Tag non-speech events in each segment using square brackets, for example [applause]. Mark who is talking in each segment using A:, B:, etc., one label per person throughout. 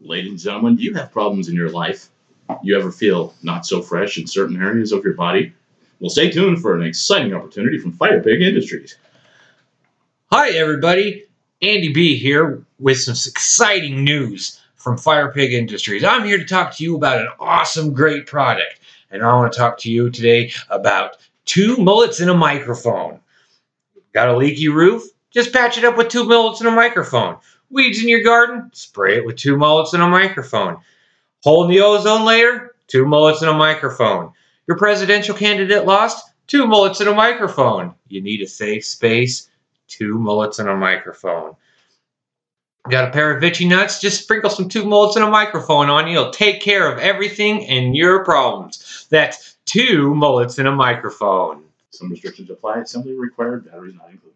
A: Ladies and gentlemen, do you have problems in your life? You ever feel not so fresh in certain areas of your body? Well, stay tuned for an exciting opportunity from Fire Pig Industries.
B: Hi, everybody. Andy B here with some exciting news from Fire Pig Industries. I'm here to talk to you about an awesome, great product. And I want to talk to you today about two mullets and a microphone. Got a leaky roof? Just patch it up with two mullets and a microphone. Weeds in your garden? Spray it with two mullets and a microphone. Hole in the ozone layer? Two mullets and a microphone. Your presidential candidate lost? Two mullets and a microphone. You need a safe space? Two mullets and a microphone. Got a pair of itchy nuts? Just sprinkle some two mullets and a microphone on you. It'll take care of everything and your problems. That's two mullets and a microphone.
A: Some restrictions apply. Simply required batteries not included.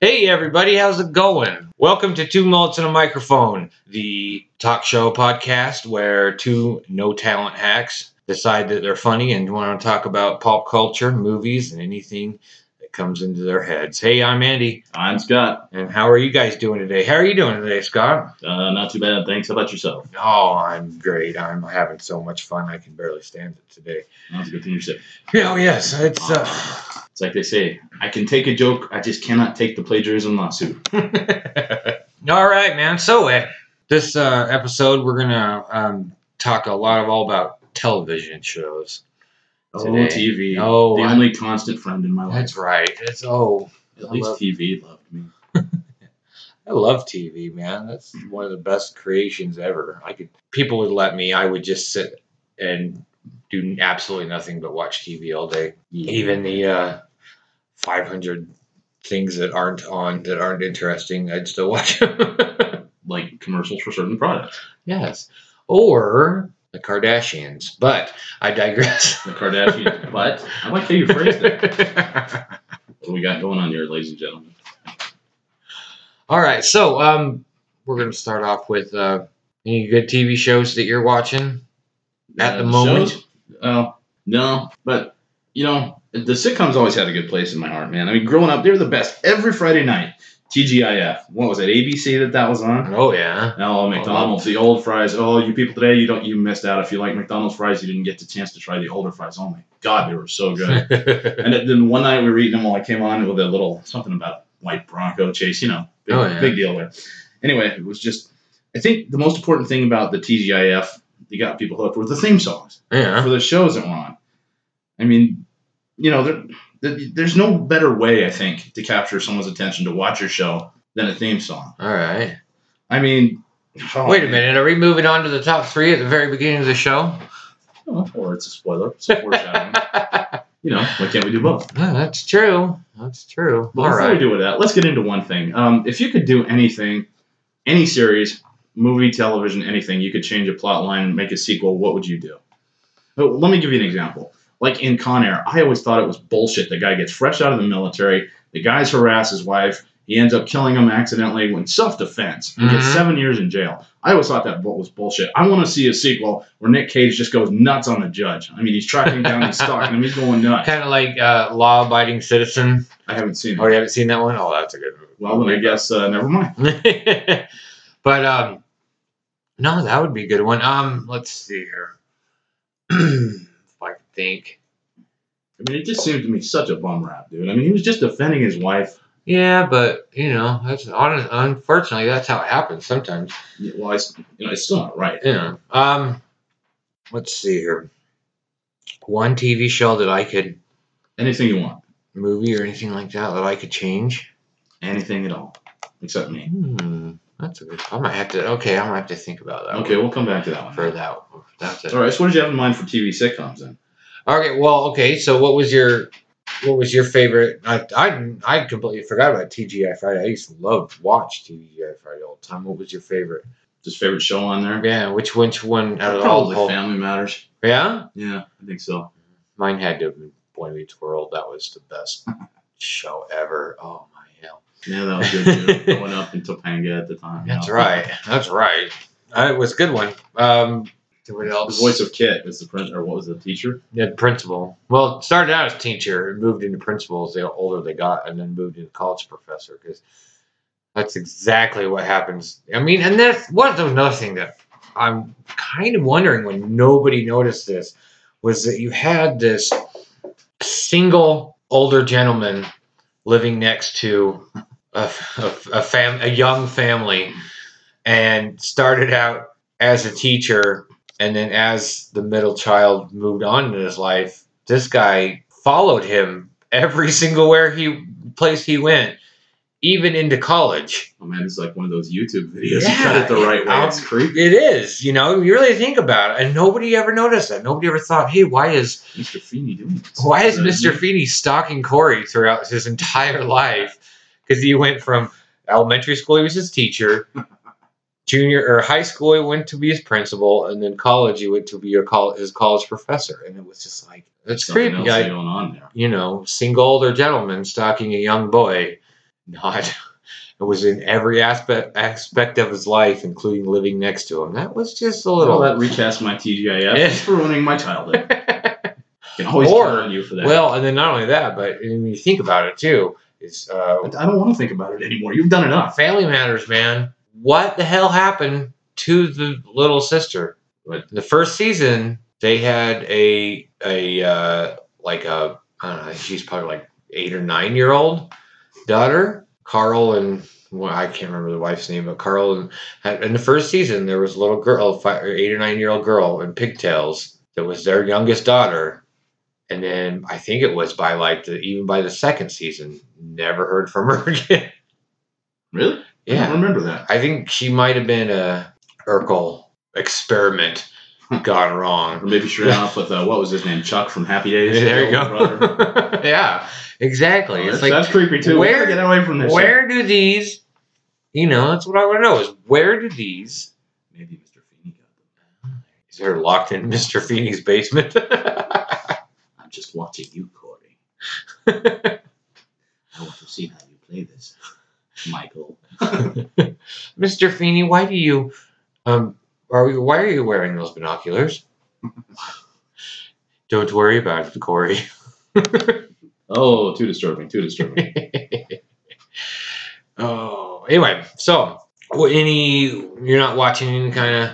B: Hey everybody, how's it going? Welcome to Two Mullets and a Microphone, the talk show podcast where two no talent hacks decide that they're funny and want to talk about pop culture, movies, and anything that comes into their heads. Hey, I'm Andy,
A: I'm Scott.
B: and how are you guys doing today? How are you doing today, Scott?
A: Uh, not too bad. Thanks. How about yourself?
B: Oh, I'm great. I'm having so much fun. I can barely stand it today.
A: That's a good thing you're sick.
B: Oh yes, it's uh,
A: It's like they say, I can take a joke, I just cannot take the plagiarism lawsuit. [laughs]
B: all right, man. So, uh, this uh, episode, we're gonna um, talk a lot of all about television shows.
A: Oh, TV.
B: Oh,
A: the
B: I-
A: only constant friend in my life.
B: That's right. It's oh,
A: At
B: I
A: least
B: love-
A: TV loved me. [laughs]
B: I love TV, man. That's one of the best creations ever. I could people would let me. I would just sit and do absolutely nothing but watch TV all day. Even the uh, 500 things that aren't on that aren't interesting, I'd still watch. [laughs]
A: like commercials for certain products.
B: yes, or the Kardashians. But I digress. [laughs]
A: The Kardashians. but I like how you phrased it. [laughs] What do we got going on here, ladies and gentlemen?
B: all right, so um, we're gonna start off with uh, any good TV shows that you're watching at the
A: Uh,
B: moment.
A: shows? Well, no, but you know, the sitcoms always had a good place in my heart, man. I mean, growing up, they were the best. Every Friday night, TGIF. What was it? ABC that that was on.
B: Oh yeah.
A: Oh, oh, McDonald's, the old fries. Oh, you people today, you don't, you missed out. If you like McDonald's fries, you didn't get the chance to try the older fries. Oh my God, they were so good. [laughs] and then- then one night we were eating them while I came on with a little something about white Bronco chase. You know, big,
B: Oh, yeah.
A: big deal there. Anyway, it was just. I think the most important thing about the TGIF that got people hooked were the theme songs
B: yeah.
A: for the shows that were on. I mean, you know, there, there, there's no better way I think to capture someone's attention to watch your show than a theme song.
B: All right.
A: I mean, oh,
B: Wait a minute. Are we moving on to the top three at the very beginning of the show?
A: Oh, or it's a spoiler. It's a foreshadowing. [laughs] you know, why can't we do both?
B: Oh, that's true. That's true.
A: But
B: All
A: before we do with that, let's get into one thing. Um, if you could do anything, any series, movie, television, anything, you could change a plot line, make a sequel. What would you do? Well, let me give you an example. Like in Con Air, I always thought it was bullshit. The guy gets fresh out of the military. The guys harass his wife. He ends up killing him accidentally in self-defense and gets
B: Mhm.
A: seven years in jail. I always thought that was bullshit. I want to see a sequel where Nick Cage just goes nuts on the judge. I mean, he's tracking down, he's stalking him, he's going nuts. [laughs]
B: Kind of like uh, Law Abiding Citizen.
A: I haven't seen.
B: Oh, you haven't seen that one? Oh, that's a good movie.
A: Well, then I guess uh, never mind. [laughs]
B: but um, no, that would be a good one. Um, let's see here. [clears throat] think.
A: I mean, it just seemed to me such a bum rap, dude. I mean, he was just defending his wife.
B: Yeah, but you know, that's unfortunately that's how it happens sometimes.
A: Yeah, Well, it's, you know, it's still not right.
B: You know. Um, let's see here. One TV show that I could
A: Anything you want,
B: movie or anything like that that I could change.
A: anything at all, except me.
B: Hmm, that's a good. I might have to. Okay, I might have to think about that.
A: Okay,
B: one
A: we'll come back to that one.
B: for that. That's it.
A: All right. So, what did you have in mind for TV sitcoms then?
B: Okay, well, okay. So, what was your what was your favorite? I I, I completely forgot about TGI Friday. I used to love watch TGI Friday all the time. What was your favorite?
A: Just favorite show on there?
B: Yeah, which which one out of all
A: Probably
B: the?
A: Family Matters.
B: Yeah,
A: Yeah, I think so.
B: mine had to have been Boy Meets World. That was the best [laughs] show ever. Oh my hell!
A: Yeah, that was good. Going [laughs] up in Topanga at the time. you
B: That's
A: know.
B: right. That's right. Uh, it was a good one. Um, what
A: The voice of Kit is the prin or what was the teacher?
B: Yeah, principal. Well, it started out as teacher and moved into principal as the older they got, and then moved into college professor because that's exactly what happens. I mean, and that's what was another thing that I'm kind of wondering when nobody noticed this was that you had this single older gentleman living next to a, a, a fam a young family and started out as a teacher and then as the middle child moved on in his life this guy followed him every single where he place he went even into college
A: Oh man, it's like one of those YouTube videos.
B: Yeah,
A: you cut it the right way.
B: um,
A: it's creepy.
B: it is you know you really think about it and nobody ever noticed that nobody ever thought hey why is
A: Mr. Feeney doing this?
B: why is mr feeney stalking corey throughout his entire life because he went from elementary school he was his teacher junior or high school he went to be his principal and then college he went to be your col- his college professor and it was just like it's
A: something
B: creepy I,
A: going on there.
B: you know single older gentleman stalking a young boy not [laughs] it was in every aspect aspect of his life including living next to him that was just a
A: Well,
B: little
A: that recast my TGIF. For ruining my childhood. [laughs] Can always
B: Or-
A: on you for that.
B: well and then not only that but when you think about it too is uh,
A: I don't want to think about it anymore. You've done enough.
B: Family Matters, man. What the hell happened to the little sister? The first season, they had a a uh, like a I don't know. She's probably like eight or nine year old daughter, Carl and well, I can't remember the wife's name, but Carl and had, in the first season there was a little girl, five, eight or nine year old girl in pigtails that was their youngest daughter. And then I think it was by like the even by the second season, never heard from her [laughs] again.
A: Really? I
B: Yeah.
A: don't remember that.
B: I think she might have been a Urkel experiment gone wrong.
A: Or maybe she ran off with uh, what was his name? Chuck from Happy Days.
B: there you
A: The older brother.
B: go. [laughs] yeah, exactly.
A: Oh,
B: it's
A: that's,
B: like
A: that's creepy too.
B: where-
A: get away from this?
B: where do these? You know, that's what I want to know is where do these?
A: Maybe Mr. Feeney got them.
B: Is they're locked in Mr. Feeney's basement? [laughs]
A: I'm just watching you, Corey. [laughs] I want to see how you play this, Michael. [laughs]
B: Mr. Feeney, why do you? Um, are you, why are you wearing those binoculars? [laughs] Don't worry about it, Corey. [laughs]
A: Oh, too disturbing. Too disturbing.
B: oh, anyway, so any you're not watching any kind of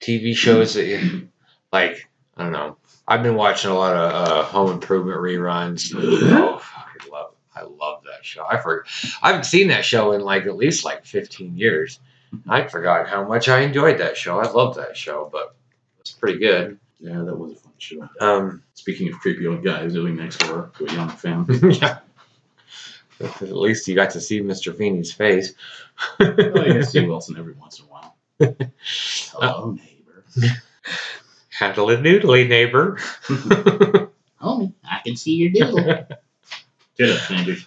B: TV shows that you like? I don't know. I've been watching a lot of uh, Home Improvement reruns. [gasps] oh, I love, that show. I for, I haven't seen that show in like at least like 15 years. I forgot how much I enjoyed that show. I loved that show, but it's pretty good.
A: yeah, that was a fun show.
B: Um,
A: Speaking of creepy old guys living next door to a young family. [laughs]
B: yeah. At least you got to see Mr. Feeney's face.
A: well, you can see [laughs] Wilson every once in a while. Hello, neighbor. [laughs]
B: Handle it noodly, neighbor.
A: Homie, I can see your doodle. Ned Flanders.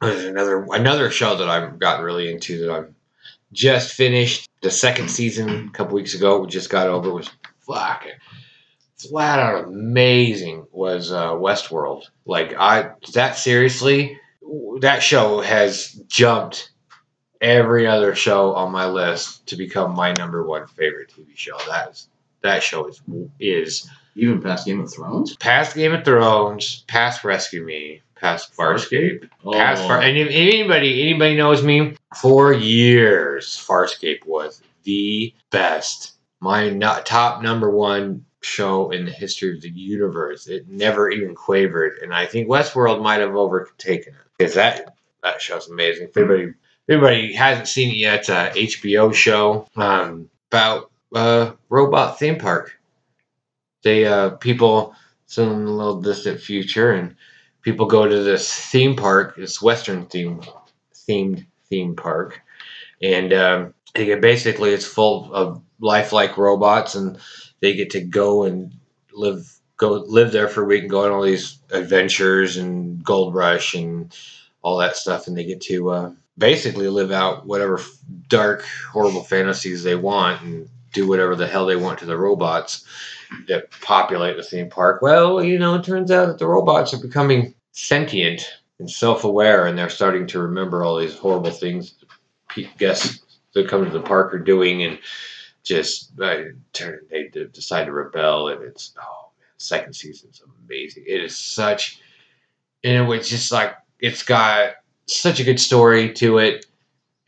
B: There's another another show that I've gotten really into that I'm just finished the second season a couple weeks ago. We just got over. It was fucking flat out amazing. Was uh, Westworld like I that seriously? That show has jumped every other show on my list to become my number one favorite TV show. That is that show is is
A: Even past Game of Thrones?
B: past Game of Thrones, past Rescue Me, past Farscape.
A: Oh,
B: Past Far, and if anybody anybody knows me for years, Farscape was the best. My no, top number one show in the history of the universe. It never even quavered, and I think Westworld might have overtaken it because that that show's amazing. If anybody if anybody hasn't seen it yet, it's a HBO show um, about uh, robot theme park. They uh, people it's in a little distant future and people go to this theme park, this Western theme themed theme park, and um, they get basically it's full of lifelike robots, and they get to go and live go live there for a week and go on all these adventures and gold rush and all that stuff, and they get to uh, basically live out whatever dark horrible fantasies they want and do whatever the hell they want to the robots that populate the theme park. Well, you know, it turns out that the robots are becoming sentient and self-aware, and they're starting to remember all these horrible things guests that come to the park are doing, and just uh, turn they decide to rebel, and it's oh man, second season's amazing. It is such, and it was just like it's got such a good story to it,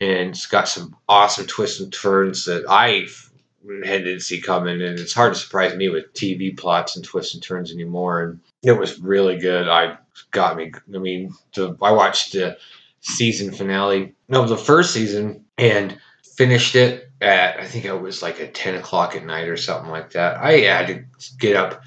B: and it's got some awesome twists and turns that I see coming, and it's hard to surprise me with TV plots and twists and turns anymore. And it was really good. I got me. I mean, I watched the season finale of the first season and finished it at I think it was like at ten o'clock at night or something like that. I had to get up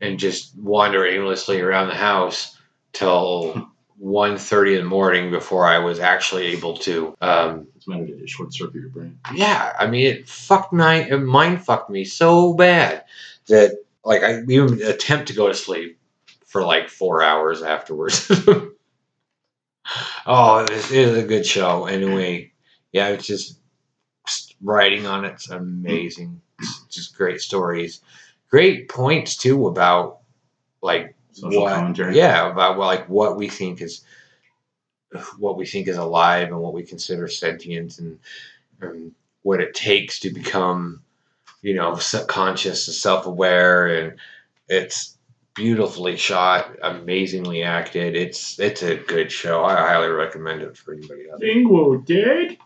B: and just wander aimlessly around the house till [laughs] 1.30 in the morning before I was actually able to. Um,
A: It's better to short circuit your brain.
B: yeah, I mean, it fucked my it mind fucked me so bad that like I even attempt to go to sleep for like four hours afterwards. [laughs] oh, it was, it was a good show. Anyway, yeah, it's just writing on it's amazing. It's just great stories, great points too about like
A: Social
B: what,
A: commentary.
B: Yeah, about well, like what we think is what we think is alive and what we consider sentient and, and what it takes to become, you know, subconscious and self-aware and it's beautifully shot, amazingly acted. It's it's a good show. I highly recommend it for anybody out there.
A: Linguo dead.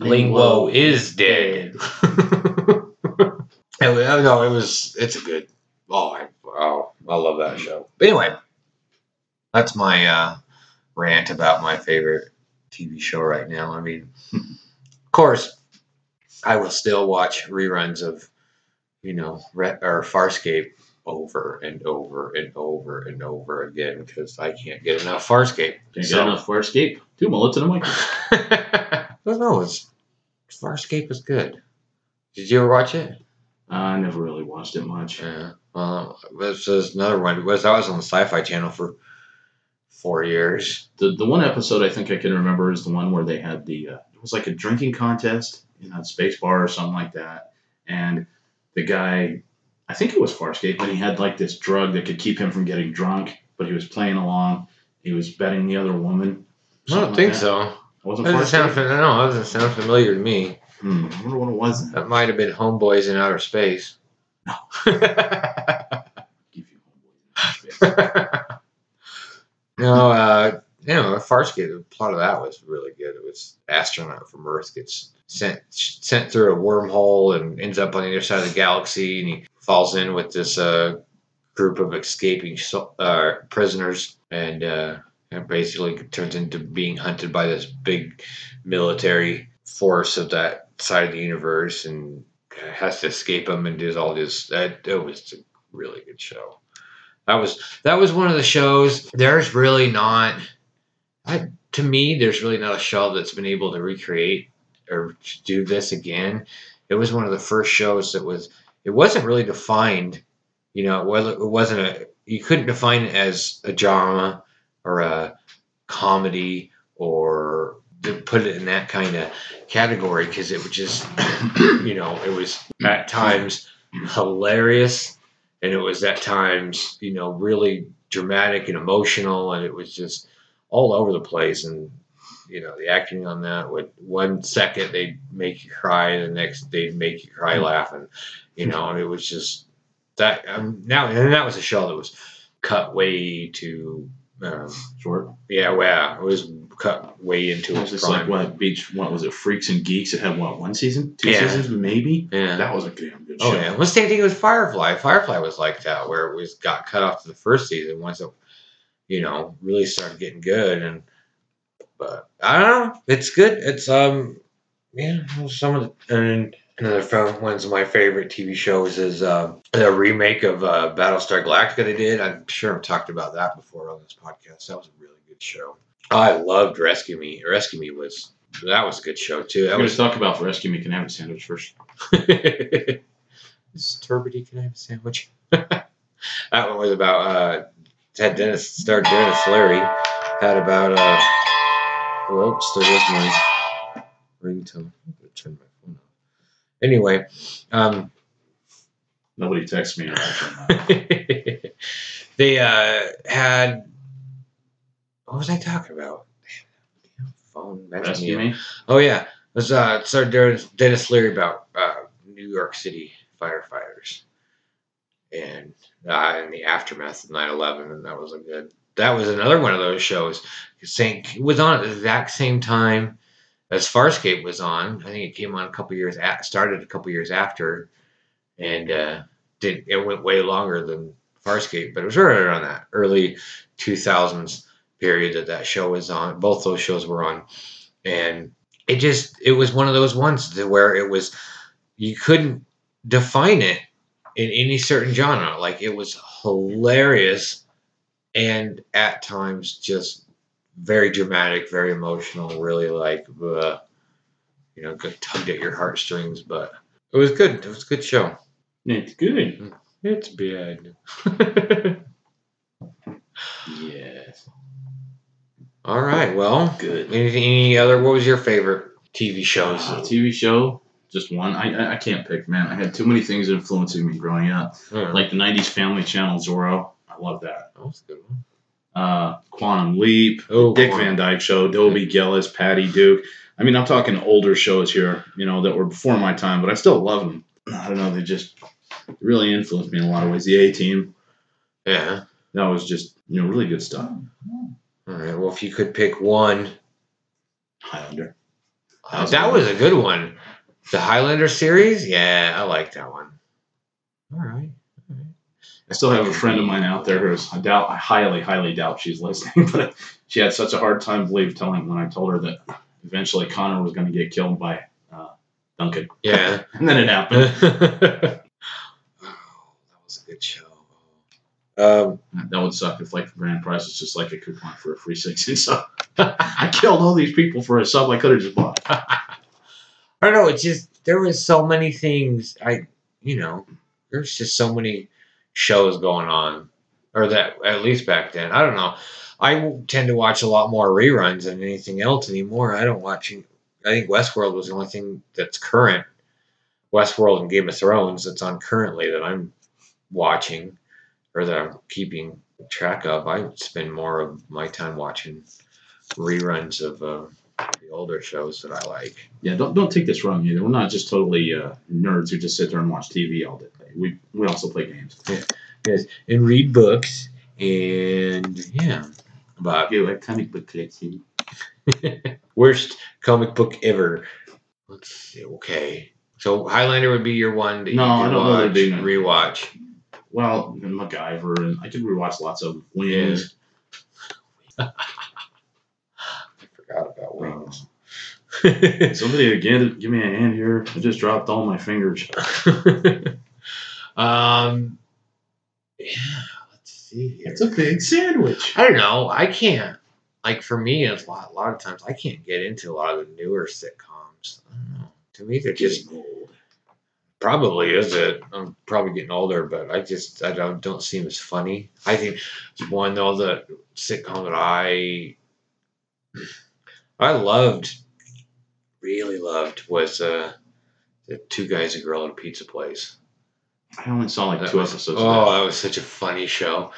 B: Linguo is dead. [laughs] It was- no, it was. It's a good. Oh, I, oh, I love that show. But anyway, that's my uh, rant about my favorite TV show right now. I mean, of course, I will still watch reruns of, you know, Re- or Farscape over and over and over and over again because I can't get enough Farscape.
A: Can't
B: So-
A: get enough Farscape. Two mullets and a mic.
B: I don't know. It's Farscape is good. Did you ever watch it?
A: I never really watched it much.
B: Yeah. Well, this is another one. Was I was on the Sci-Fi Channel for four years.
A: The the one episode I think I can remember is the one where they had the uh, it was like a drinking contest in a space bar or something like that, and the guy, I think it was Farscape, but he had like this drug that could keep him from getting drunk, but he was playing along. He was betting the other woman.
B: I don't think
A: like
B: so.
A: It wasn't
B: That doesn't sound.
A: Farscape.
B: fam- No, that doesn't sound familiar to me.
A: Hmm, I wonder what it was. Then.
B: That might have been Homeboys in Outer Space.
A: No. Give you
B: no, uh, you know, Farscape. The plot of that was really good. It was astronaut from Earth gets sent sent through a wormhole and ends up on the other side of the galaxy, and he falls in with this uh, group of escaping uh, prisoners, and uh, it basically turns into being hunted by this big military force of that side of the universe, and has to escape him and does all this. That it was a really good show. That was that was one of the shows. There's really not, I, to me, there's really not a show that's been able to recreate or to do this again. It was one of the first shows that was. It wasn't really defined. You know, it wasn't. It wasn't a. You couldn't define it as a drama or a comedy or to put it in that kind of category because it was just, [coughs] you know, it was at times hilarious and it was at times you know really dramatic and emotional and it was just all over the place and you know the acting on that would one second they'd make you cry and the next they'd make you cry laughing you know and it was just that um, now and that was a show that was cut way too um,
A: Short.
B: yeah well it was cut way into
A: It
B: its
A: was just
B: prime
A: like what beach? What was it? Freaks and Geeks. It had what one season, two
B: Yeah.
A: seasons, maybe.
B: yeah
A: That was a damn good show.
B: Oh yeah, well, same thing with Firefly. Firefly was like that, where it was got cut off to the first season once it, you know, really started getting good. And but I don't know, it's good. It's um, yeah, some of the and another one of my favorite TV shows is uh, the remake of uh, Battlestar Galactica they did. I'm sure I've talked about that before on this podcast. That was a really good show. I loved Rescue Me. Rescue Me was that was a good show too. That
A: going
B: was
A: talk about Rescue Me. Can I have a sandwich first? [laughs]
B: Is Turbidity can I have a sandwich? [laughs] that one was about uh had Denis starred Denis Leary. Had about uh well still with my ringtone. I'm gonna turn my phone off. Anyway, um
A: Nobody texts me. [laughs]
B: they uh had what was I talking about? Damn, phone
A: Rescue
B: me Oh yeah, it was uh started Denis, Leary about uh, New York City firefighters, and uh, in the aftermath of 9-11, and that was a good. That was another one of those shows. Saying it was on at the exact same time as Farscape was on. I think it came on a couple years at started a couple years after, and uh, did it went way longer than Farscape, but it was right around that early two thousands period that that show was on. Both those shows were on, and it just it was one of those ones where it was you couldn't define it in any certain genre. Like it was hilarious and at times just very dramatic, very emotional, really like uh, you know, tugged at your heartstrings, but it was good. It was a good show.
A: It's good.
B: It's bad. [laughs]
A: Yes.
B: All right. Well,
A: Good.
B: anything, any other? What was your favorite TV shows?
A: Uh, TV show, just one. I, I I can't pick, man. I had too many things influencing me growing up. Like the '90s Family Channel Zorro. I love that.
B: that was a good one.
A: Uh, Quantum Leap,
B: Oh,
A: Dick
B: Quantum-
A: Van Dyke Show, Dobie Gillis, Patty Duke. I mean, I'm talking older shows here, you know, that were before my time, but I still love them. I don't know, they just really influenced me in a lot of ways. The A Team,
B: Yeah.
A: that was just, you know, really good stuff.
B: All right. Well, if you could pick one,
A: Highlander.
B: uh, that was a good one. The Highlander series. Yeah, I like that one. All right.
A: I still have a friend of mine out there who's I doubt I highly, highly doubt she's listening, [laughs] but she had such a hard time believe telling when I told her that eventually Connor was going to get killed by uh, Duncan,
B: Yeah. [laughs]
A: and then it happened. [laughs]
B: oh, that was a good show. Um,
A: That would suck if like the grand prize was just like a coupon for a free six inch sub. I killed all these people for a sub I could have just bought. [laughs]
B: I don't know. It's just there was so many things. I, you know, there's just so many shows going on, or that at least back then. I don't know. I tend to watch a lot more reruns than anything else anymore. I don't watch. I think Westworld was the only thing that's current. Westworld and Game of Thrones that's on currently that I'm watching, or that I'm keeping track of. I spend more of my time watching reruns of uh, the older shows that I like.
A: Yeah, don't don't take this wrong either. We're not just totally uh, nerds who just sit there and watch TV all day. We we also play games. Yeah.
B: Yes, and read books and yeah but
A: You like comic book collection. [laughs]
B: worst comic book ever let's see okay so highlander would be your one that
A: No,
B: you
A: I don't know
B: watch,
A: none.
B: rewatch
A: Well, and MacGyver, and I could rewatch lots of Wings.
B: i forgot about wings [laughs]
A: Somebody again, give me a hand here. I just dropped all my fingers. [laughs]
B: um yeah let's see here.
A: It's a big sandwich.
B: i don't know i can't like for me it's a lot, a lot of times i can't get into a lot of the newer sitcoms i don't know to me they're just
A: Just old.
B: Probably is it. I'm probably getting older, but I just I don't don't seem as funny. I think one though the sitcom that I I loved, really loved was uh the two guys a girl at a pizza place.
A: I only saw like
B: That
A: two
B: was,
A: episodes.
B: Oh,
A: of
B: that was such a funny show,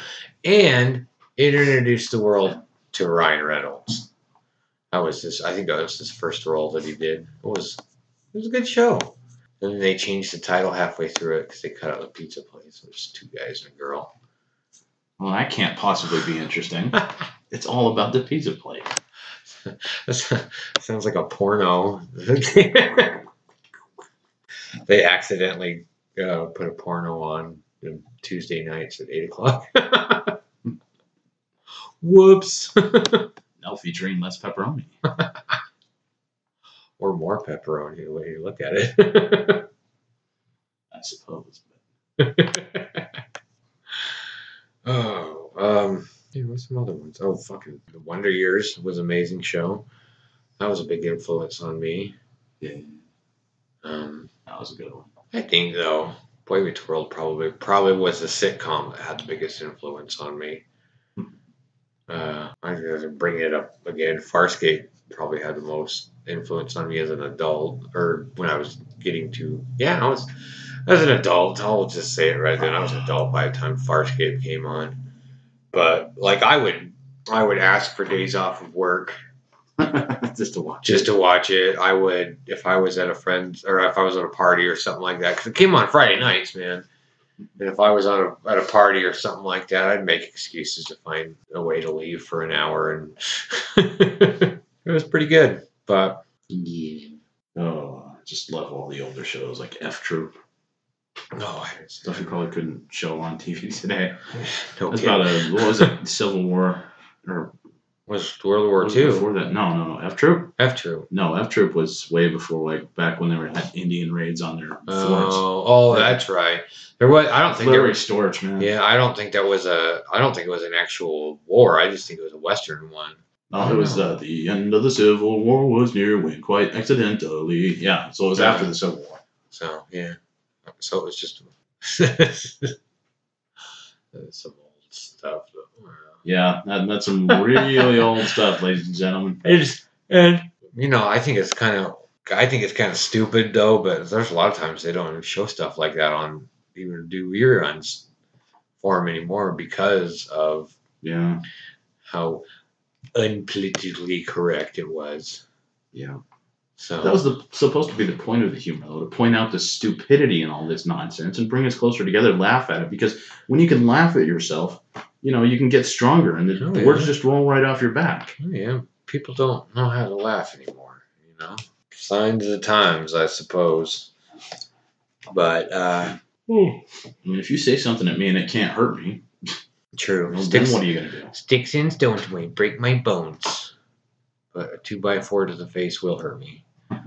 B: and it introduced the world to Ryan Reynolds. That was his. I think that was his first role that he did. It was it was a good show. And then they changed the title halfway through it because they cut out the pizza place. It was two guys and a girl.
A: Well, that can't possibly be interesting. [laughs] it's all about the pizza plate.
B: Sounds like a porno. [laughs] they accidentally uh, put a porno on Tuesday nights at eight o'clock. [laughs] Whoops.
A: Now featuring less pepperoni.
B: Or more pepperoni the way you look at it. [laughs]
A: I suppose. [laughs]
B: oh, um, yeah, what's some other ones? Oh, fucking The Wonder Years was an amazing show. That was a big influence on me.
A: Yeah,
B: Um,
A: that was a good one.
B: I think though, Boy Meets World probably probably was the sitcom that had the biggest influence on me. Uh, I'm gonna bring it up again. Farscape probably had the most influence on me as an adult, or when I was getting to yeah, I was as an adult. I'll just say it right then. I was an adult by the time Farscape came on. But like I would, I would ask for days off of work [laughs]
A: just to watch.
B: just to watch it. I would if I was at a friend's or if I was at a party or something like that because it came on Friday nights, man. And if I was on a, at a party or something like that, I'd make excuses to find a way to leave for an hour, and it [laughs] was pretty good. But
A: Yeah. Oh, I just love all the older shows like F Troop.
B: No, I
A: Stuff you probably couldn't show on TV [laughs] today.
B: no
A: That's
B: kidding.
A: about a what was it? Civil War or
B: was World War
A: was
B: Two.
A: Before that, no, no, no. F Troop.
B: F Troop.
A: No, F Troop was way before, like back when they were had Indian raids on their forts.
B: Oh, oh, that's right. There was. I don't think there
A: Literally
B: was.
A: storage, man.
B: Yeah, I don't think that was a. I don't think it was an actual war. I just think it was a Western one.
A: It was uh, the end of the Civil War was near when quite accidentally. Yeah, so it was after the Civil War.
B: So yeah. So it was just [laughs] some old stuff.
A: Yeah, that, that's some really [laughs] old stuff, ladies and gentlemen.
B: I just and you know I think it's kind of I think it's kind of stupid though, but there's a lot of times they don't show stuff like that on even do reruns for them anymore because of
A: Yeah,
B: how unpolitically correct it was.
A: yeah.
B: So
A: That was the supposed to be the point of the humor, though, to point out the stupidity in all this nonsense and bring us closer together, laugh at it. Because when you can laugh at yourself, you know you can get stronger, and the,
B: Oh, yeah.
A: words just roll right off your back.
B: Oh, yeah, people don't know how to laugh anymore. You know, signs of the times, I suppose. But uh,
A: I mean, if you say something at me and it can't hurt me,
B: true.
A: well, then
B: Sticks,
A: what are you gonna do?
B: sticks and stones may break my bones, but a two by four to the face will hurt me.
A: Well,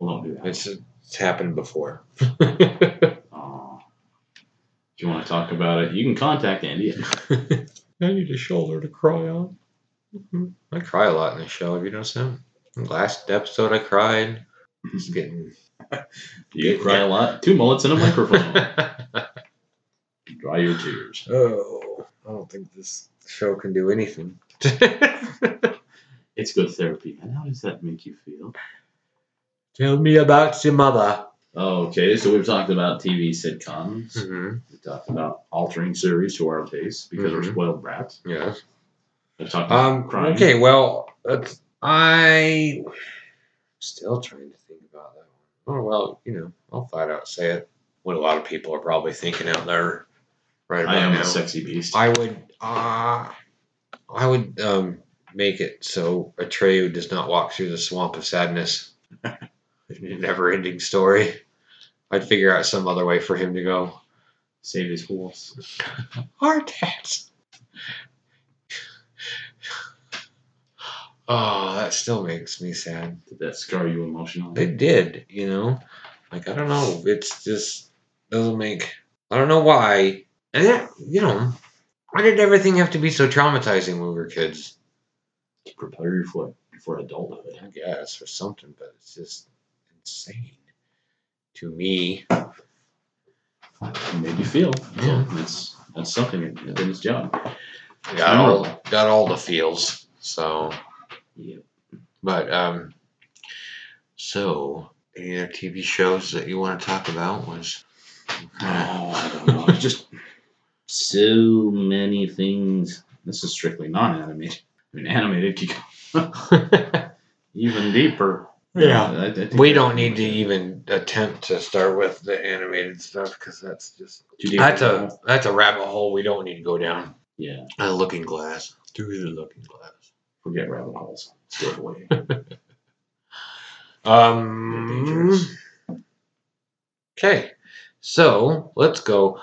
A: don't do that.
B: It's it's happened before.
A: Aw. [laughs] if you want to talk about it, you can contact Andy. [laughs]
B: I need a shoulder to cry on. Mm-hmm. I cry a lot in the show. Have you noticed that? Last episode, I cried. It's [laughs] getting.
A: You cry a lot. Two mullets and a microphone. Dry your tears.
B: oh, I don't think this show can do anything. [laughs]
A: It's good therapy. And how does that make you feel?
B: Tell me about your mother.
A: Okay, so we've talked about TV sitcoms.
B: Mm-hmm.
A: We talked about altering series to our taste because we're
B: Mhm.
A: spoiled brats.
B: Yes.
A: We've talked about
B: Um.
A: crime.
B: Okay. Well, that's, I still trying to think about that one. Oh well, you know, I'll flat out say it. What a lot of people are probably thinking out there right about
A: I am
B: now.
A: a sexy beast.
B: I would. Uh, I would um make it so Atreyu does not walk through the swamp of sadness. A [laughs] Never-ending story. I'd figure out some other way for him to go.
A: Save his horse. [laughs]
B: Artax. [sighs] Oh, that still makes me sad.
A: Did that scar you emotionally?
B: It did, you know. Like I don't know. It's just doesn't make. I don't know why. And that, you know, why did everything have to be so traumatizing when we were kids?
A: To prepare you for for adulthood.
B: I guess or something, but it's just insane to me.
A: It made you feel.
B: Yeah.
A: So that's that's something. It, it did its job.
B: Got all got all the feels. So,
A: Yeah.
B: but um, so any other TV shows that you want to talk about was.
A: Oh, I don't know. Just so many things. This is strictly non-animated. I mean, animated could go [laughs] even deeper. I- I
B: we don't need to even attempt to start with the animated stuff because that's just
A: Too deep
B: that's
A: for
B: a that's a rabbit hole we don't need to go down.
A: Yeah,
B: A looking glass through the looking glass.
A: forget rabbit holes. Stay [laughs] away.
B: Um.
A: dangerous.
B: Okay, so let's go.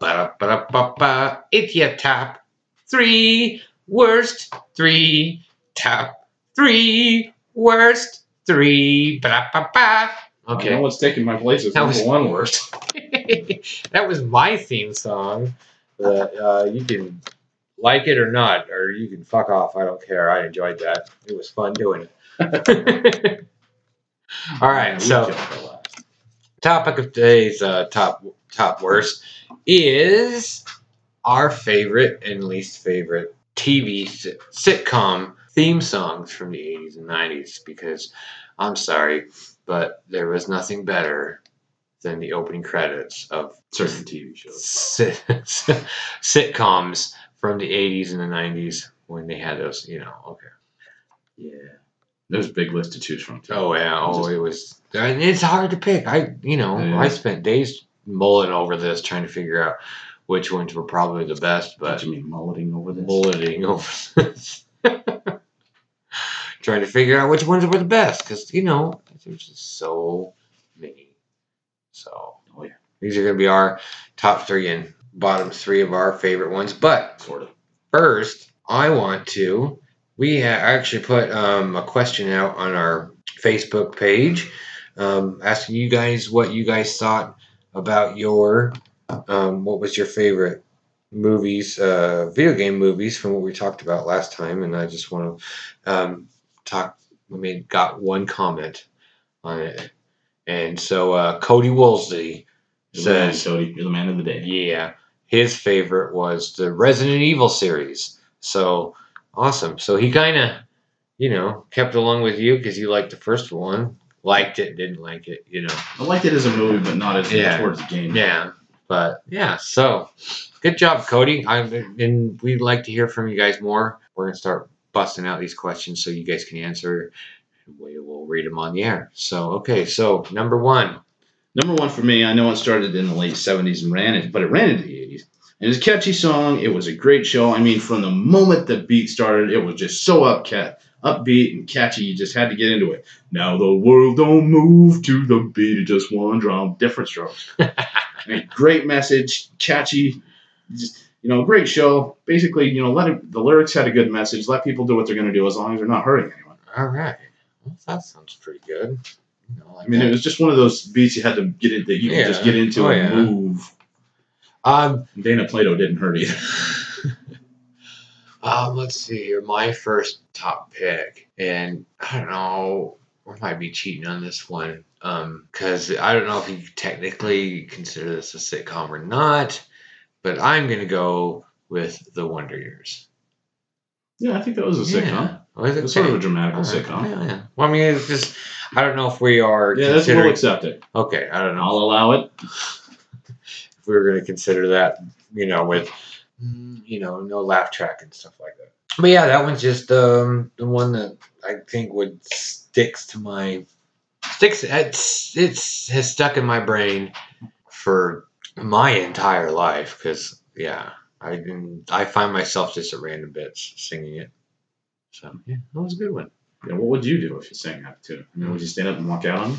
B: Ba-da-ba-da-ba-ba. It's your top three worst three top three worst three. Ba-da-ba-ba.
A: I know
B: Okay,
A: what's taking my place
B: That
A: number
B: was-
A: one worst. [laughs]
B: that was my theme song. That uh, you can like it or not, or you can fuck off. I don't care. I enjoyed that. It was fun doing it. [laughs] All right, so
A: killed that last.
B: topic of today's uh, top top worst is our favorite and least favorite TV sitcom theme songs from the 80s and 90s because I'm sorry, but there was nothing better than the opening credits of
A: certain TV shows.
B: sit- [laughs] sitcoms from the 80s and the 90s when they had those, you know, okay.
A: Yeah, there's a big list to choose from. Too.
B: Oh yeah, oh it was. And it's hard to pick. I, you know,
A: Yeah.
B: I spent days mulling over this, trying to figure out which ones were probably the best.
A: What
B: But
A: you mean mulleting over this?
B: mulleting over this, [laughs] trying to figure out which ones were the best because you know there's just so many. So
A: Oh, yeah.
B: these are gonna be our top three and bottom three of our favorite ones. But
A: Sort of.
B: first, I want to. We ha- actually put um, a question out on our Facebook page, um, asking you guys what you guys thought about your um, what was your favorite movies, uh, video game movies from what we talked about last time, and I just want to um, talk. I mean, got one comment on it, and so uh, Cody Woolsey
A: You're man,
B: says,
A: Cody. You're the man of the day.
B: yeah, his favorite was the Resident Evil series. So awesome. So he kind of, you know, kept along with you because you liked the first one, liked it, didn't like it, you know.
A: I liked it as a movie, but not as
B: Yeah.
A: towards the game.
B: Yeah, but yeah. So good job, Cody. I and we'd like to hear from you guys more. We're gonna start busting out these questions so you guys can answer. We will read them on the air. So okay. So number one.
A: Number one for me, I know it started in the late 70s and ran it, but it ran into the 80s. And it's a catchy song. It was a great show. I mean, from the moment the beat started, it was just so upcat, upbeat and catchy. You just had to get into it. Now the world don't move to the beat of just one drum. Different strokes. [laughs] Great message, catchy, just you know, great show. Basically, you know, let it, the lyrics had a good message. Let people do what they're going to do as long as they're not hurting anyone.
B: All right. Well, that sounds pretty good. You know, like
A: I mean,
B: that.
A: it was just one of those beats you had to get into. you could just get into
B: Oh,
A: and
B: yeah.
A: move.
B: um.
A: Dana Plato didn't hurt either. [laughs]
B: Um, let's see here. My first top pick, and I don't know, I might be cheating on this one, um, because I don't know if you technically consider this a sitcom or not, but I'm gonna go with The Wonder Years.
A: Yeah, I think that was a sitcom.
B: Yeah. Was
A: It
B: it
A: was sort of a dramatical
B: right.
A: sitcom.
B: Yeah, yeah. Well, I mean, it's just I don't know if we are
A: Yeah, that's we'll accept it.
B: Okay, I don't know.
A: I'll allow it. [laughs]
B: if we were going to consider that, you know, with you know no laugh track and stuff like that. But yeah, that one's just um, the one that I think would sticks to my sticks. It's it's has stuck in my brain for my entire life because yeah, I I find myself just at random bits singing it. So yeah, that was a good one.
A: Yeah, what would you do if you sang that too? I mean, would you stand up and walk out on me?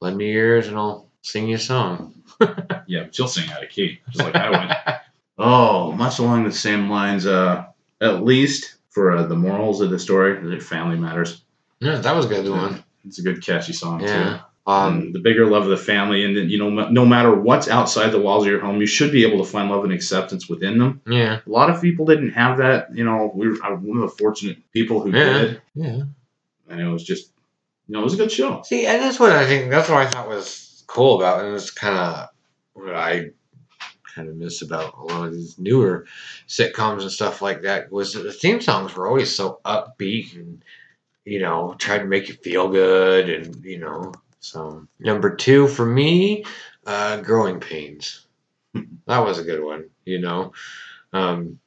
B: Lend me your ears and I'll sing you a song. [laughs]
A: Yeah, but you'll sing out of key, just like I would. [laughs] Oh, much along the same lines. Uh, at least for uh, the morals of the story, that family matters.
B: Yeah, that was a good one.
A: It's a good, catchy song
B: Yeah.
A: too.
B: Um,
A: the bigger love of the family, and then you know, no matter what's outside the walls of your home, you should be able to find love and acceptance within them.
B: yeah.
A: A lot of people didn't have that. You know, we were I'm one of the fortunate people who
B: Yeah.
A: did,
B: Yeah.
A: and it was just, you know, it was a good show.
B: See, and that's what I think. That's what I thought was cool about, it, and it's kind of what I kind of miss about a lot of these newer sitcoms and stuff like that. Was that the theme songs were always so upbeat and you know tried to make you feel good, and you know. So number two for me, uh, Growing Pains. that was a good one. You know, um,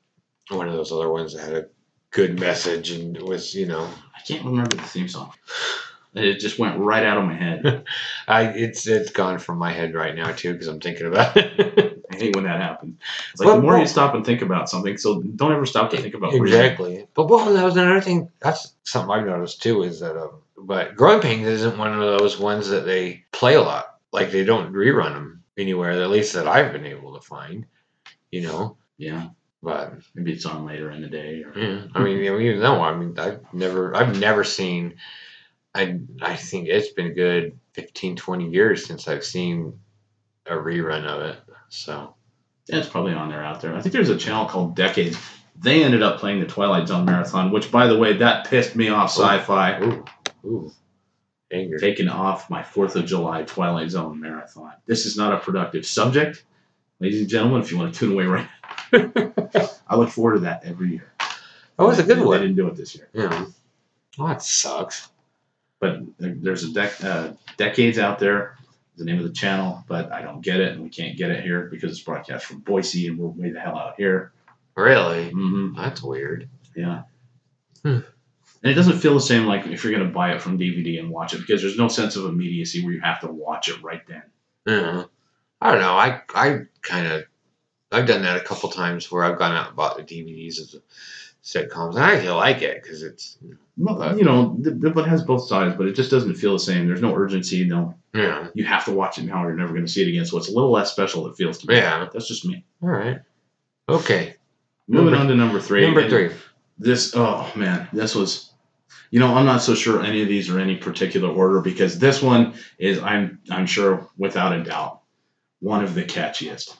B: one of those other ones that had a good message and was you know
A: I can't remember the theme song. It just went right out of my head. [laughs]
B: I it's it's gone from my head right now too because I'm thinking about it. [laughs]
A: I hate when that happens. It's like
B: Well,
A: the more
B: well-
A: you stop and think about something, so don't ever stop to think about
B: exactly. But well, that was another thing. That's something I've noticed too. Is that um, but Growing Pains isn't one of those ones that they play a lot. Like they don't rerun them anywhere. At least that I've been able to find. You know,
A: Yeah,
B: but
A: maybe it's on later in the day. Or,
B: yeah, I mean, you even though I mean, I've never, I've never seen. I I think it's been a good 15, 20 years since I've seen a rerun of it. So.
A: Yeah, it's probably on there out there. I think there's a channel called Decades. They ended up playing the Twilight Zone marathon, which, by the way, that pissed me off. Sci-fi
B: Ooh, ooh, anger.
A: taking off my Fourth of July Twilight Zone marathon. This is not a productive subject, ladies and gentlemen. If you want to tune away right, now, [laughs] I look forward to that every year.
B: That was a good
A: They
B: one.
A: I didn't do it this year.
B: Yeah. Well, that sucks.
A: but there's a dec- uh, decades out there the name of the channel but i don't get it and we can't get it here because it's broadcast from boise and we're way the hell out here
B: Really?
A: hmm
B: That's weird.
A: yeah
B: Hmm.
A: and it doesn't feel the same like if you're going to buy it from dvd and watch it because there's no sense of immediacy where you have to watch it right then
B: Yeah. I don't know. I I kind of I've done that a couple times where I've gone out and bought the DVDs of the sitcoms. And I actually like it because it's
A: Well, you know, but it has both sides, but it just doesn't feel the same. There's no urgency. No,
B: you know.
A: you have to watch it now, or you're never going to see it again. So it's a little less special. It feels to me.
B: Yeah.
A: that's just me.
B: All right. Okay.
A: Moving
B: Number-
A: on to number three.
B: Number
A: and
B: three.
A: This, oh man, this was. You know, I'm not so sure any of these are any particular order because this one is, I'm, I'm sure, without a doubt, one of the catchiest.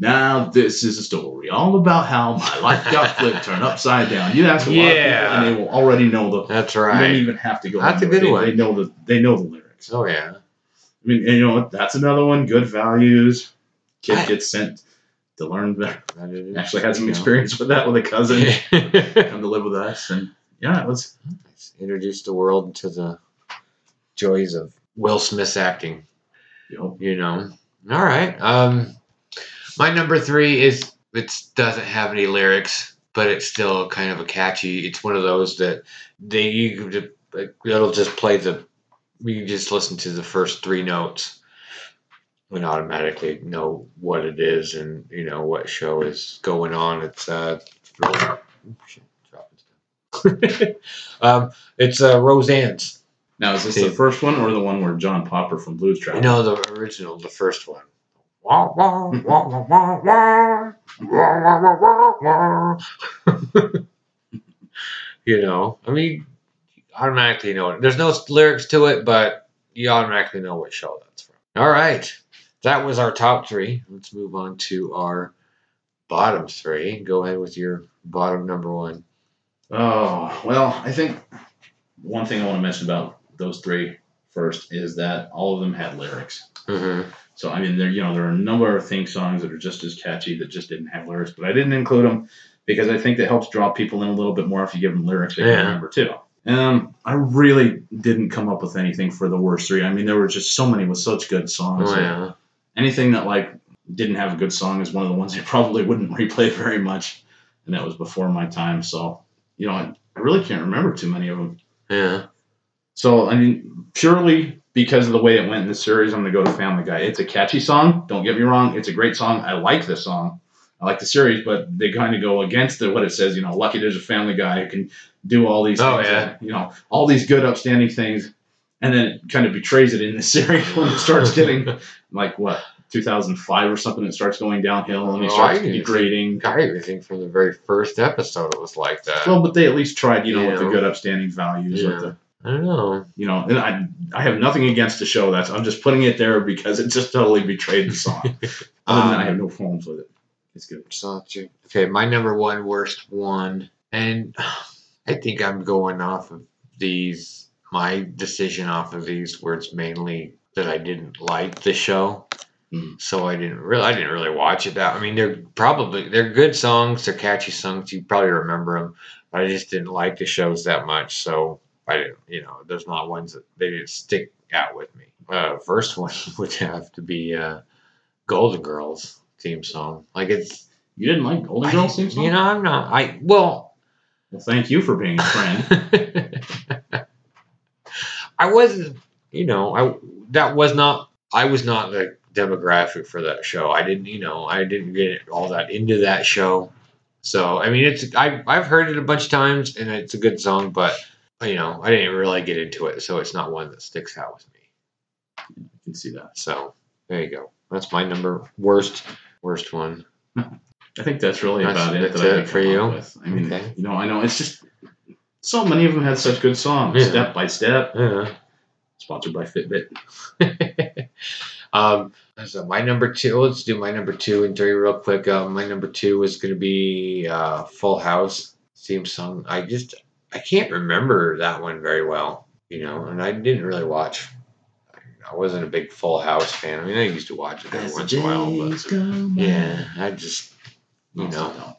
A: Now this is a story all about how my life got [laughs] flipped, turned upside down. You ask a lot of
B: Yeah.
A: people, and they will already know the.
B: That's right.
A: You don't even have to go.
B: That's a good
A: They-
B: one.
A: They know the. They know the lyrics.
B: Oh yeah.
A: I mean, and you know what? That's another one. Good values. Kid
B: I-
A: gets sent to learn. [laughs]
B: Is-
A: actually had some experience with that with a cousin. [laughs] Come to live with us, and yeah, it was.
B: Introduce the world to the joys of Will Smith's acting.
A: You know,
B: You know. All right. Um, my number three is it doesn't have any lyrics, but it's still kind of a catchy. It's one of those that they you it'll just play the you just listen to the first three notes and automatically know what it is and you know what show is going on. It's uh, oh, shit, dropping stuff. [laughs] um, it's uh, Roseanne's.
A: now is this the first one or the one where John Popper from Blues Traveler?
B: No, the original, the first one. You know, I mean, automatically know it. There's no lyrics to it, but you automatically know what show that's from. All right. That was our top three. Let's move on to our bottom three. Go ahead with your bottom number one.
A: Oh well, I think one thing I want to mention about those three first is that all of them had lyrics.
B: Mm-hmm.
A: So I mean, there you know there are a number of theme songs that are just as catchy that just didn't have lyrics, but I didn't include them because I think that helps draw people in a little bit more if you give them lyrics they
B: Yeah.
A: can remember too. Um, I really didn't come up with anything for the worst three. I mean, there were just so many with such good songs.
B: Oh, yeah.
A: Anything that like didn't have a good song is one of the ones I probably wouldn't [laughs] replay very much, and that was before my time. So you know, I, I really can't remember too many of them.
B: Yeah.
A: So I mean, purely because of the way it went in the series, I'm gonna go to Family Guy. It's a catchy song. Don't get me wrong. It's a great song. I like this song. I like the series, but they kind of go against the, what it says. You know, lucky there's a Family Guy who can do all these.
B: Oh,
A: things
B: yeah.
A: that- you know, all these good, upstanding things, and then it kind of betrays it in the [laughs] series when it starts getting like what 2005 or something. It starts going downhill and it
B: Oh,
A: starts
B: I
A: degrading.
B: I even think from the very first episode it was like that.
A: Well, but they at least tried, you know, with the good, upstanding values.
B: Yeah.
A: With the,
B: I don't know.
A: you know, and I I have nothing against the show. That's I'm just putting it there because it just totally betrayed the song. [laughs] Other than that, I have no problems with it. It's good.
B: So, okay, my number one worst one, and I think I'm going off of these. My decision off of these where it's mainly that I didn't like the show,
A: Mm.
B: so I didn't really. I didn't really watch it. That I mean, they're probably they're good songs. They're catchy songs. You probably remember them, but I just didn't like the shows that much. So I didn't. You know, there's not ones that they didn't stick out with me. Uh, first [laughs] one would have to be uh, Golden Girls theme song. Like it's
A: You didn't like Golden Girls theme song?
B: you know, I'm not. I well,
A: Well, thank you for being a friend. [laughs]
B: I wasn't. You know, I that was not. I was not the demographic for that show. I didn't. You know, I didn't get all that into that show. So I mean, it's I I've heard it a bunch of times, and it's a good song, but you know, I didn't really get into it, so it's not one that sticks out with me.
A: I can see that.
B: So there you go. That's my number worst worst one.
A: I think that's really
B: That's-
A: about it
B: that's
A: that I
B: it for you?
A: I mean,
B: Okay.
A: you know, I know it's just so many of them had such good songs.
B: Yeah.
A: Step by step.
B: Yeah.
A: Sponsored by Fitbit. [laughs]
B: um, so my number two. Let's do my number two and three real quick. Uh, my number two is going to be uh, Full House theme song. I just I can't remember that one very well, you know, and I didn't really watch. I wasn't a big Full House fan. I mean, I used to watch it every once in a while, but yeah, I just you know.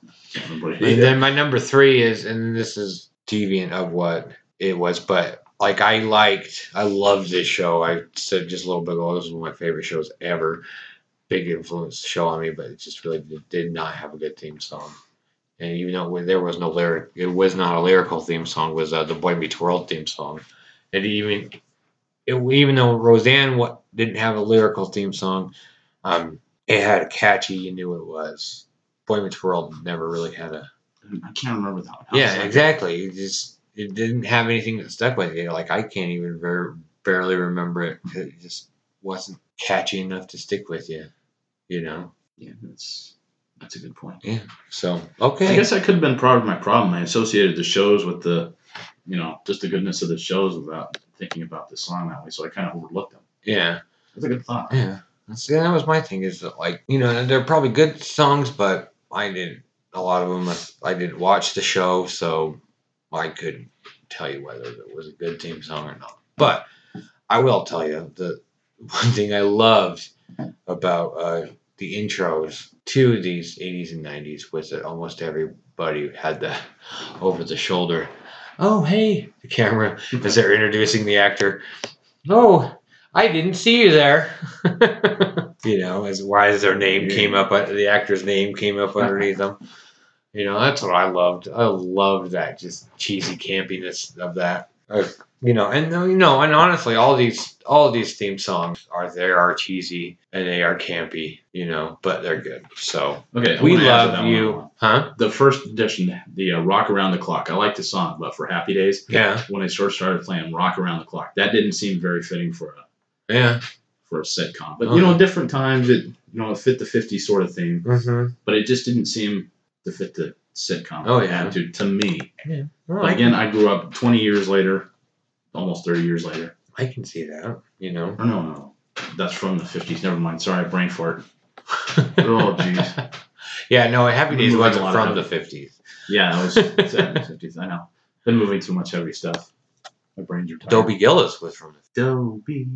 A: What it
B: And then my number three is, and this is deviant of what it was, but like I liked, I loved this show. I said just a little bit ago, this was one of my favorite shows ever. Big influence show on me, but it just really did, did not have a good theme song. And even though there was no lyric, it was not a lyrical theme song. Was uh, the Boy Meets World theme song? It even, it, even though Roseanne what didn't have a lyrical theme song, um, it had a catchy. You knew what it was. Boy Meets World never really had a
A: I can't remember that one. How
B: Yeah, exactly. It just it didn't have anything that stuck with you. Like I can't even ver- barely remember it. It just wasn't catchy enough to stick with you. You know.
A: Yeah, that's that's a good point.
B: Yeah.
A: So
B: okay.
A: I guess I could have been part of my problem. I associated the shows with the, you know, just the goodness of the shows without thinking about the song that way. So I kind of overlooked them.
B: Yeah.
A: That's a good thought.
B: Yeah. See, that was my thing. Is that like you know they're probably good songs, but I didn't. A lot of them I didn't watch the show, so I couldn't tell you whether it was a good theme song or not. But I will tell you the [laughs] one thing I loved about uh, the intros to these 80s and 90s was that almost everybody had the over the shoulder. Oh, hey, the camera [laughs] as they're introducing the actor. Oh, I didn't see you there. [laughs] you know, as why as their name came up, uh, the actor's name came up [laughs] underneath them. You know, that's what I loved. I loved that just cheesy campiness of that. Uh, you know, and you know, and honestly, all these all these theme songs are they are cheesy and they are campy. You know, but they're good. So
A: Okay, I
B: we love
A: one.
B: you, huh?
A: The first edition, the uh, Rock Around the Clock. I like the song, but for Happy Days,
B: Yeah,
A: when I first started playing Rock Around the Clock, that didn't seem very fitting for a
B: yeah.
A: for a sitcom. But
B: Oh.
A: you know, different times it you know it fit the '50s sort of theme,
B: Mm-hmm.
A: but it just didn't seem to fit the sitcom
B: Oh, yeah.
A: attitude to me.
B: Well,
A: But again, I grew up 20 years later, almost 30 years later.
B: I can see that. You know.
A: Or no, no, that's from the 50s. Never mind. Sorry, brain fart. Oh, jeez. [laughs]
B: Yeah, no, Happy Days wasn't from the fifties.
A: Yeah, that was [laughs] the 50s. I know. Been moving too much heavy stuff. My brains are tired.
B: Dobie Gillis was from the
A: Dobie.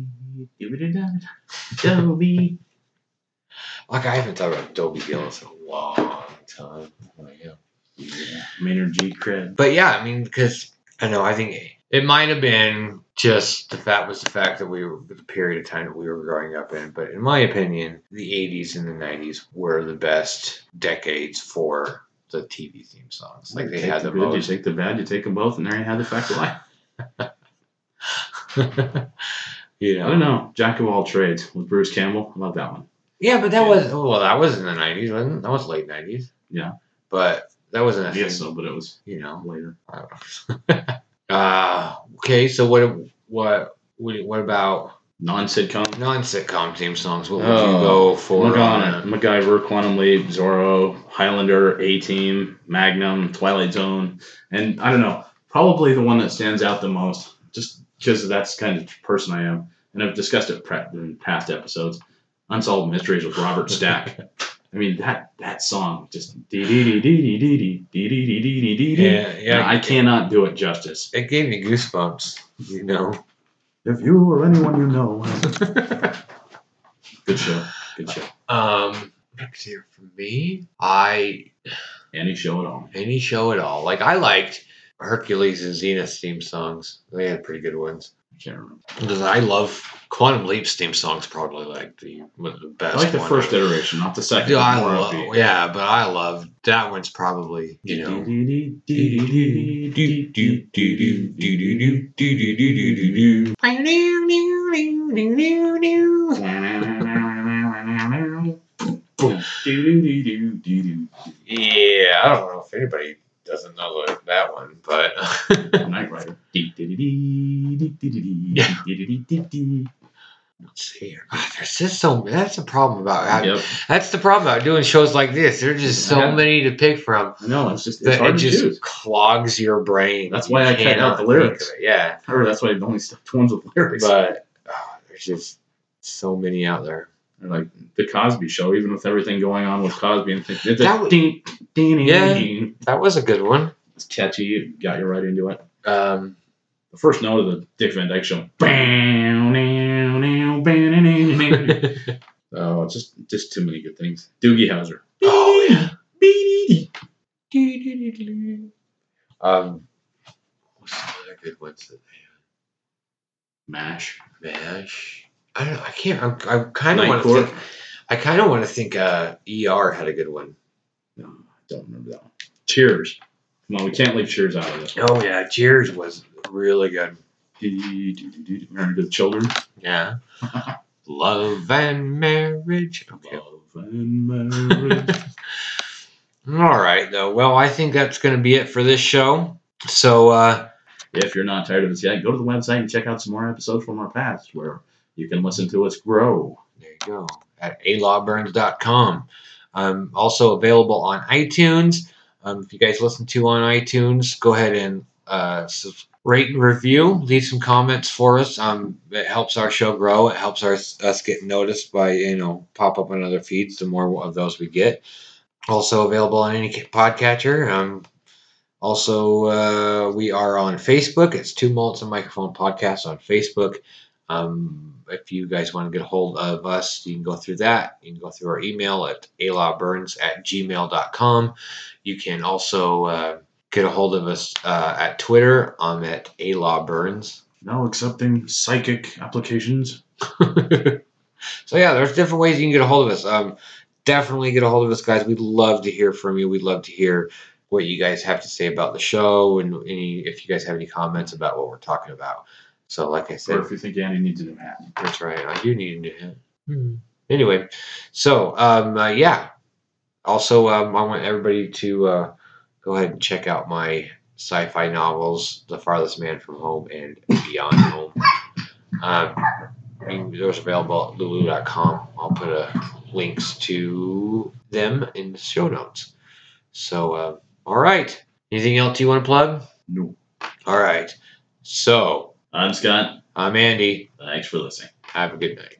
A: Dobie. [laughs]
B: like I haven't thought about Dobie Gillis in a long time. Oh, yeah.
A: Yeah. Maynard G. Krebs.
B: But yeah, I mean, because I know I think it might have been just the fact was the fact that we were the period of time that we were growing up in. But in my opinion, the '80s and the '90s were the best decades for the TV theme songs. Like they had
A: the
B: the
A: good,
B: most.
A: You take the bad, you take them both, and there you have the fact of life. [laughs]
B: you
A: I don't know. Jack of all trades with Bruce Campbell. I love that one.
B: Yeah, but that
A: Yeah.
B: was well, that was in the '90s, wasn't it? That was late '90s.
A: Yeah.
B: But that wasn't a
A: I guess
B: thing,
A: so, but it was
B: you know.
A: later. [laughs]
B: uh, okay, so what what what about
A: Non sitcom.
B: non-sitcom theme songs? What would
A: Oh,
B: you go for?
A: Madonna,
B: on
A: MacGyver, Quantum Leap, Zorro, Highlander, A Team, Magnum, Twilight Zone, and I don't know, probably the one that stands out the most, just because that's the kind of person I am, and I've discussed it in past episodes. Unsolved Mysteries with Robert Stack. [laughs] I mean that that song just dee dee dee dee dee dee dee dee dee dee dee dee dee.
B: Yeah, yeah.
A: I cannot do it justice.
B: It gave me goosebumps. You know.
A: If you or anyone you know, good show, good show.
B: um, let's see here for me. I
A: Any show at all.
B: any show at all. Like I liked Hercules and Xena theme songs. They had pretty good ones.
A: I can't remember.
B: Because I love Quantum Leap's theme songs. Probably like the one of the best.
A: I like the
B: one.
A: first iteration, not the second.
B: Yeah, I love, yeah, but I love that one's probably you know. Yeah, I don't know if anybody doesn't know that- that one, but
A: Knight Rider.
B: let's see here. God, there's just so that's the problem about how,
A: Yep.
B: that's the problem about doing shows like this. There's just so
A: Yeah.
B: many to pick from
A: I know it's just it's hard
B: it
A: to
B: just
A: choose.
B: clogs your brain.
A: That's why I cut out the lyrics.
B: Yeah,
A: Or that's why I've only stuck to ones with lyrics.
B: but oh, there's just so many out there.
A: Like the Cosby Show, even with everything going on with Cosby, and it's a
B: That was-
A: ding, ding,
B: Yeah.
A: ding.
B: That was a good one.
A: It's catchy. It got you right into it.
B: Um,
A: The first note of the Dick Van Dyke Show. [laughs] oh, just just too many good things. Doogie Howser.
B: oh yeah. Um, what's other good ones that
A: Mash.
B: Mash? I don't. I can't. I'm, I kind of want to think. I kind of want to think. Uh, ER had a good one.
A: No, I don't remember that one. Cheers. Come on, we can't leave Cheers out of this.
B: Oh yeah, Cheers was really good.
A: Married to the Children.
B: Yeah. [laughs] Love and marriage. Okay.
A: Love and marriage. [laughs] [laughs]
B: All right, though. Well, I think that's going to be it for this show. So, uh,
A: If you're not tired of us yet, go to the website and check out some more episodes from our past where you can listen to us grow.
B: there you go at alawburns.com. Um, also available on iTunes. Um, if you guys listen to on iTunes, go ahead and uh, rate and review. Leave some comments for us. Um, it helps our show grow. It helps our, us get noticed by you know pop up on other feeds. The more of those we get. Also available on any podcatcher. Um, also, uh, we are on Facebook. It's Two Mullets and Microphone Podcast on Facebook. Um, if you guys want to get a hold of us, you can go through that. You can go through our email at alawburns at gmail.com. You can also uh, get a hold of us uh, at Twitter. I'm at alawburns.
A: Now accepting psychic applications. [laughs]
B: so yeah, there's different ways you can get a hold of us. Um, definitely get a hold of us, guys. We'd love to hear from you. We'd love to hear what you guys have to say about the show and any if you guys have any comments about what we're talking about. So, like I said,
A: Or if you think Andy needs a new hat.
B: that's right. I do need a new hat. Anyway, so um, uh, yeah. Also, um, I want everybody to uh, go ahead and check out my sci-fi novels, The Farthest Man from Home and Beyond Home. Um, you can- those are available at lulu.com. I'll put uh, links to them in the show notes. So, uh, all right. Anything else you want to plug?
A: No.
B: All right. So,
A: I'm Scott.
B: I'm Andy.
A: Thanks for listening.
B: Have a good night.